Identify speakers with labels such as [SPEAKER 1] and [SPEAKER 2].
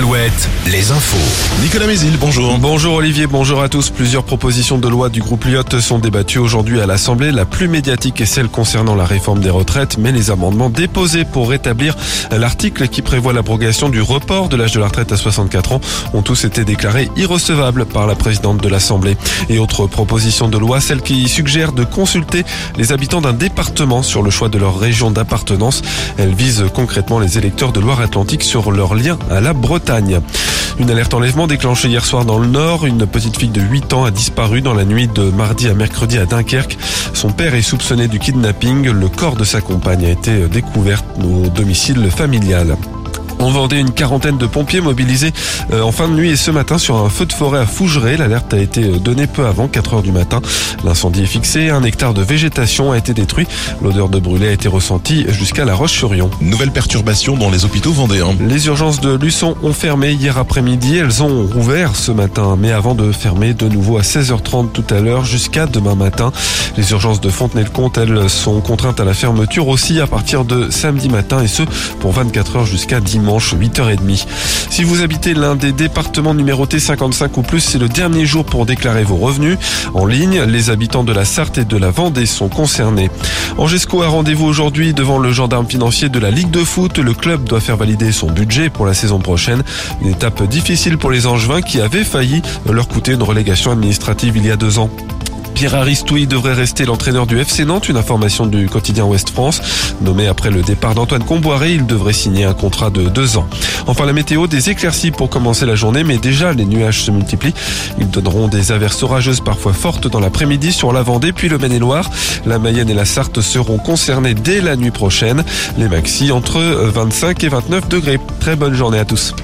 [SPEAKER 1] Alouette, les infos.
[SPEAKER 2] Nicolas Mézil, bonjour.
[SPEAKER 3] Bonjour Olivier, bonjour à tous. Plusieurs propositions de loi du groupe Lyotte sont débattues aujourd'hui à l'Assemblée. La plus médiatique est celle concernant la réforme des retraites, mais les amendements déposés pour rétablir l'article qui prévoit l'abrogation du report de l'âge de la retraite à 64 ans ont tous été déclarés irrecevables par la présidente de l'Assemblée. Et autre proposition de loi, celle qui suggère de consulter les habitants d'un département sur le choix de leur région d'appartenance. Elle vise concrètement les électeurs de Loire-Atlantique sur leur lien à la Bretagne. Une alerte enlèvement déclenchée hier soir dans le Nord. Une petite fille de 8 ans a disparu dans la nuit de mardi à mercredi à Dunkerque. Son père est soupçonné du kidnapping. Le corps de sa compagne a été découvert au domicile familial. On vendait une quarantaine de pompiers mobilisés euh, en fin de nuit et ce matin sur un feu de forêt à Fougeray. L'alerte a été euh, donnée peu avant 4 heures du matin. L'incendie est fixé, un hectare de végétation a été détruit. L'odeur de brûlé a été ressentie jusqu'à la Roche-sur-Yon.
[SPEAKER 2] Nouvelle perturbation dans les hôpitaux vendéens.
[SPEAKER 3] Les urgences de Luçon ont fermé hier après-midi. Elles ont rouvert ce matin, mais avant de fermer de nouveau à 16h30 tout à l'heure jusqu'à demain matin. Les urgences de Fontenay-le-Comte, elles sont contraintes à la fermeture aussi à partir de samedi matin et ce pour 24 heures jusqu'à dimanche. 8h30. Si vous habitez l'un des départements numérotés 55 ou plus, c'est le dernier jour pour déclarer vos revenus. En ligne, les habitants de la Sarthe et de la Vendée sont concernés. Angesco a rendez-vous aujourd'hui devant le gendarme financier de la Ligue de foot. Le club doit faire valider son budget pour la saison prochaine. Une étape difficile pour les Angevins qui avaient failli leur coûter une relégation administrative il y a deux ans. Pierre Aristouille devrait rester l'entraîneur du FC Nantes, une information du quotidien Ouest France. Nommé après le départ d'Antoine Comboiré, il devrait signer un contrat de deux ans. Enfin la météo, des éclaircies pour commencer la journée, mais déjà les nuages se multiplient. Ils donneront des averses orageuses parfois fortes dans l'après-midi sur la Vendée puis le Maine-et-Loire. La Mayenne et la Sarthe seront concernés dès la nuit prochaine. Les maxi entre 25 et 29 degrés. Très bonne journée à tous.